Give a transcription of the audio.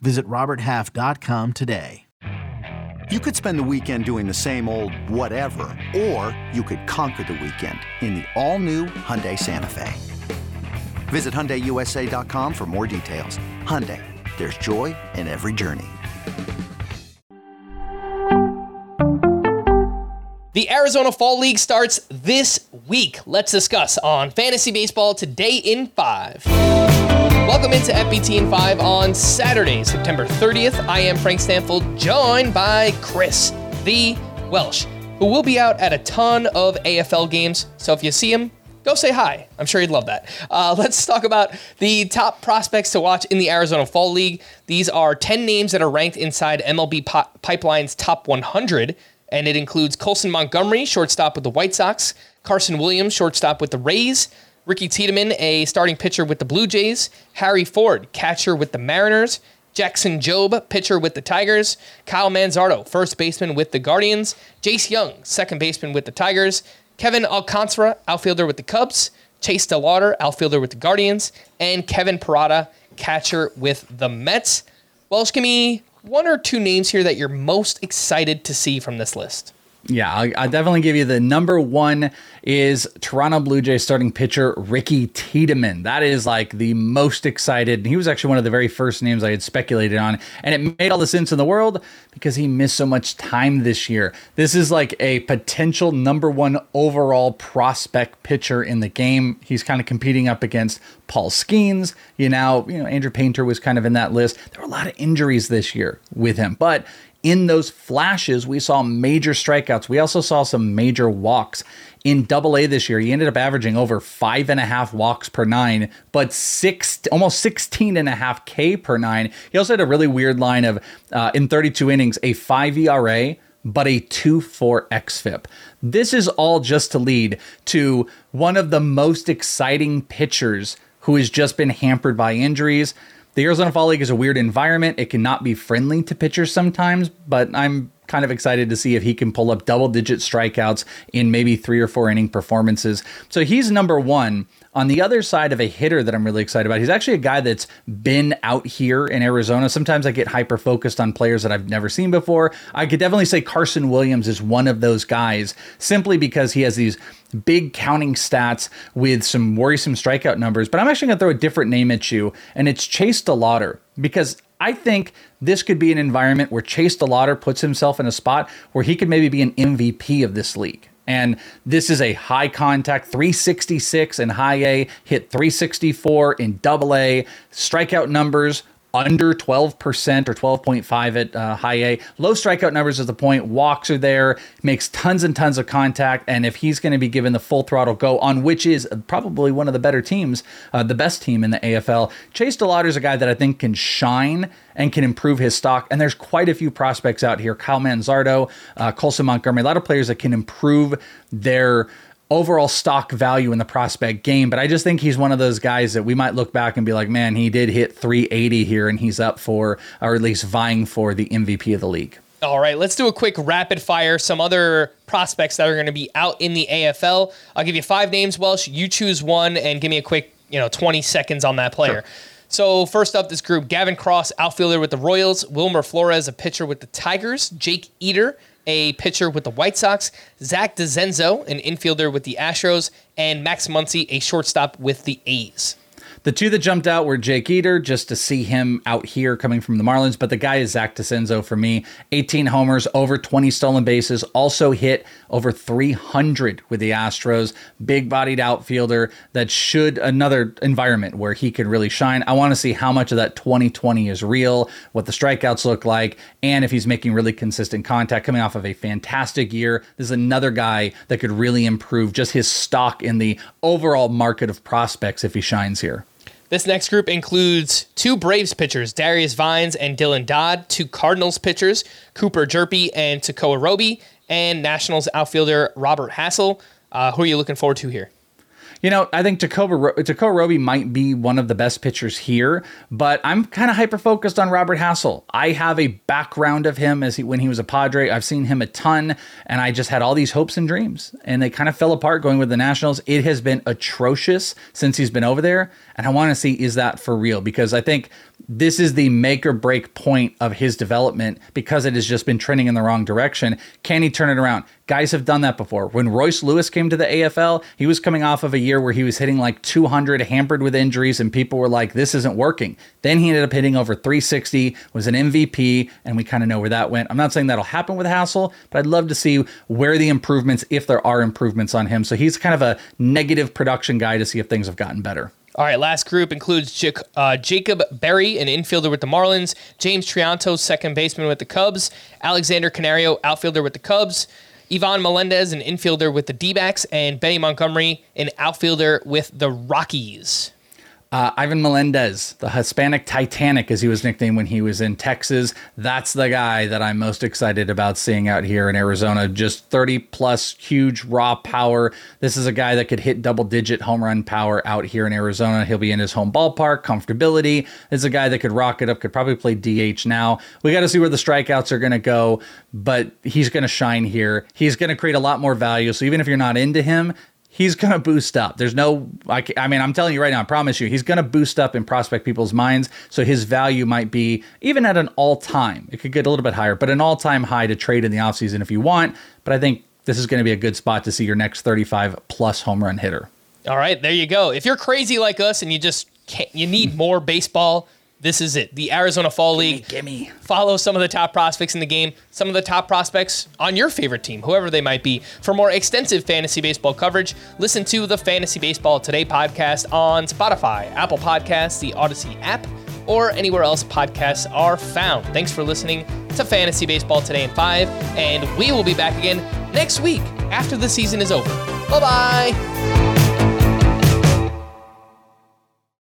Visit RobertHalf.com today. You could spend the weekend doing the same old whatever, or you could conquer the weekend in the all-new Hyundai Santa Fe. Visit HyundaiUSA.com for more details. Hyundai, there's joy in every journey. The Arizona Fall League starts this week. Let's discuss on Fantasy Baseball today in 5. Into FBT in 5 on Saturday, September 30th. I am Frank Stanfield, joined by Chris, the Welsh, who will be out at a ton of AFL games. So if you see him, go say hi. I'm sure he'd love that. Uh, let's talk about the top prospects to watch in the Arizona Fall League. These are 10 names that are ranked inside MLB Pipeline's top 100 and it includes Colson Montgomery, shortstop with the White Sox, Carson Williams, shortstop with the Rays, Ricky Tiedemann, a starting pitcher with the Blue Jays, Harry Ford, catcher with the Mariners, Jackson Jobe, pitcher with the Tigers, Kyle Manzardo, first baseman with the Guardians, Jace Jung, second baseman with the Tigers, Kevin Alcantara, outfielder with the Cubs, Chase DeLauter, outfielder with the Guardians, and Kevin Parada, catcher with the Mets. Welsh, give me one or two names here that you're most excited to see from this list. Yeah, I, I definitely give you the number one is Toronto Blue Jays starting pitcher Ricky Tiedemann. That is like the most excited. He was actually one of the very first names I had speculated on, and it made all the sense in the world because he missed so much time this year. This is like a potential number one overall prospect pitcher in the game. He's kind of competing up against Paul Skenes. You know, you know, Andrew Painter was kind of in that list. There were a lot of injuries this year with him, but in those flashes, we saw major strikeouts. We also saw some major walks. In double A this year, he ended up averaging over five and a half walks per nine, but six, almost 16 and a half K per nine. He also had a really weird line of, uh, in 32 innings, a five ERA, but a 2 4 XFIP. This is all just to lead to one of the most exciting pitchers who has just been hampered by injuries. The Arizona Fall League is a weird environment. It cannot be friendly to pitchers sometimes, but I'm kind of excited to see if he can pull up double digit strikeouts in maybe three or four inning performances. So he's number one. On the other side of a hitter that I'm really excited about, he's actually a guy that's been out here in Arizona. Sometimes I get hyper focused on players that I've never seen before. I could definitely say Carson Williams is one of those guys simply because he has these big counting stats with some worrisome strikeout numbers. But I'm actually going to throw a different name at you, and it's Chase DeLauter because I think this could be an environment where Chase DeLauter puts himself in a spot where he could maybe be an MVP of this league. And this is a high contact 366 in high A, hit 364 in double A. Strikeout numbers under 12% or 12.5 at uh, high A. Low strikeout numbers is the point. Walks are there, makes tons and tons of contact. And if he's going to be given the full throttle go on, which is probably one of the better teams, uh, the best team in the AFL, Chase DeLauter is a guy that I think can shine and can improve his stock. And there's quite a few prospects out here Kyle Manzardo, uh, Colson Montgomery, a lot of players that can improve their overall stock value in the prospect game. But I just think he's one of those guys that we might look back and be like, man, he did hit 380 here and he's up for, or at least vying for the MVP of the league. All right, let's do a quick rapid fire. Some other prospects that are going to be out in the AFL. I'll give you five names, Welsh. You choose one and give me a quick, you know, 20 seconds on that player. Sure. So first up, this group: Gavin Cross, outfielder with the Royals; Wilmer Flores, a pitcher with the Tigers; Jake Eder, a pitcher with the White Sox, Zach DeZenzo, an infielder with the Astros, and Max Muncy, a shortstop with the A's. The two that jumped out were Jake Eder, just to see him out here coming from the Marlins, but the guy is Zach Dezenzo for me. 18 homers, over 20 stolen bases, also hit over 300 with the Astros. Big bodied outfielder that should another environment where he could really shine. I want to see how much of that 2020 is real, what the strikeouts look like, and if he's making really consistent contact coming off of a fantastic year. This is another guy that could really improve just his stock in the overall market of prospects if he shines here. This next group includes two Braves pitchers, Darius Vines and Dylan Dodd, two Cardinals pitchers, Cooper Hjerpe and Tekoah Roby, and Nationals outfielder Robert Hassell. Uh, who are you looking forward to here? You know, I think Tekoah, Tekoah Roby might be one of the best pitchers here, but I'm kind of hyper focused on Robert Hassell. I have a background of him as he, when he was a Padre. I've seen him a ton, and I just had all these hopes and dreams, and they kind of fell apart going with the Nationals. It has been atrocious since he's been over there, and I want to see is that for real because I think this is the make or break point of his development because it has just been trending in the wrong direction. Can he turn it around? Guys have done that before. When Royce Lewis came to the AFL, he was coming off of a year where he was hitting like 200, hampered with injuries, and people were like, this isn't working. Then he ended up hitting over 360, was an MVP, and we kind of know where that went. I'm not saying that'll happen with Hassell, but I'd love to see where the improvements, if there are improvements on him. So he's kind of a negative production guy to see if things have gotten better. All right, last group includes uh, Jacob Berry, an infielder with the Marlins, James Triantos, second baseman with the Cubs, Alexander Canario, outfielder with the Cubs, Ivan Melendez, an infielder with the D backs, and Benny Montgomery, an outfielder with the Rockies. Uh, Ivan Melendez, the Hispanic Titanic, as he was nicknamed when he was in Texas. That's the guy that I'm most excited about seeing out here in Arizona. Just 30 plus huge raw power. This is a guy that could hit double digit home run power out here in Arizona. He'll be in his home ballpark, comfortability. This is a guy that could rock it up, could probably play DH now. We got to see where the strikeouts are going to go, but he's going to shine here. He's going to create a lot more value. So even if you're not into him, he's going to boost up. There's no, I, I, mean, I'm telling you right now, I promise you, he's going to boost up in prospect people's minds. So his value might be even at an all time, it could get a little bit higher, but an all time high to trade in the offseason if you want. But I think this is going to be a good spot to see your next 35 plus home run hitter. All right, there you go. If you're crazy like us and you just you need more baseball this is it. The Arizona Fall gimme, League. Gimme. Follow some of the top prospects in the game, some of the top prospects on your favorite team, whoever they might be. For more extensive fantasy baseball coverage, listen to the Fantasy Baseball Today podcast on Spotify, Apple Podcasts, the Audacy app, or anywhere else podcasts are found. Thanks for listening to Fantasy Baseball Today in 5, and we will be back again next week after the season is over. Bye bye.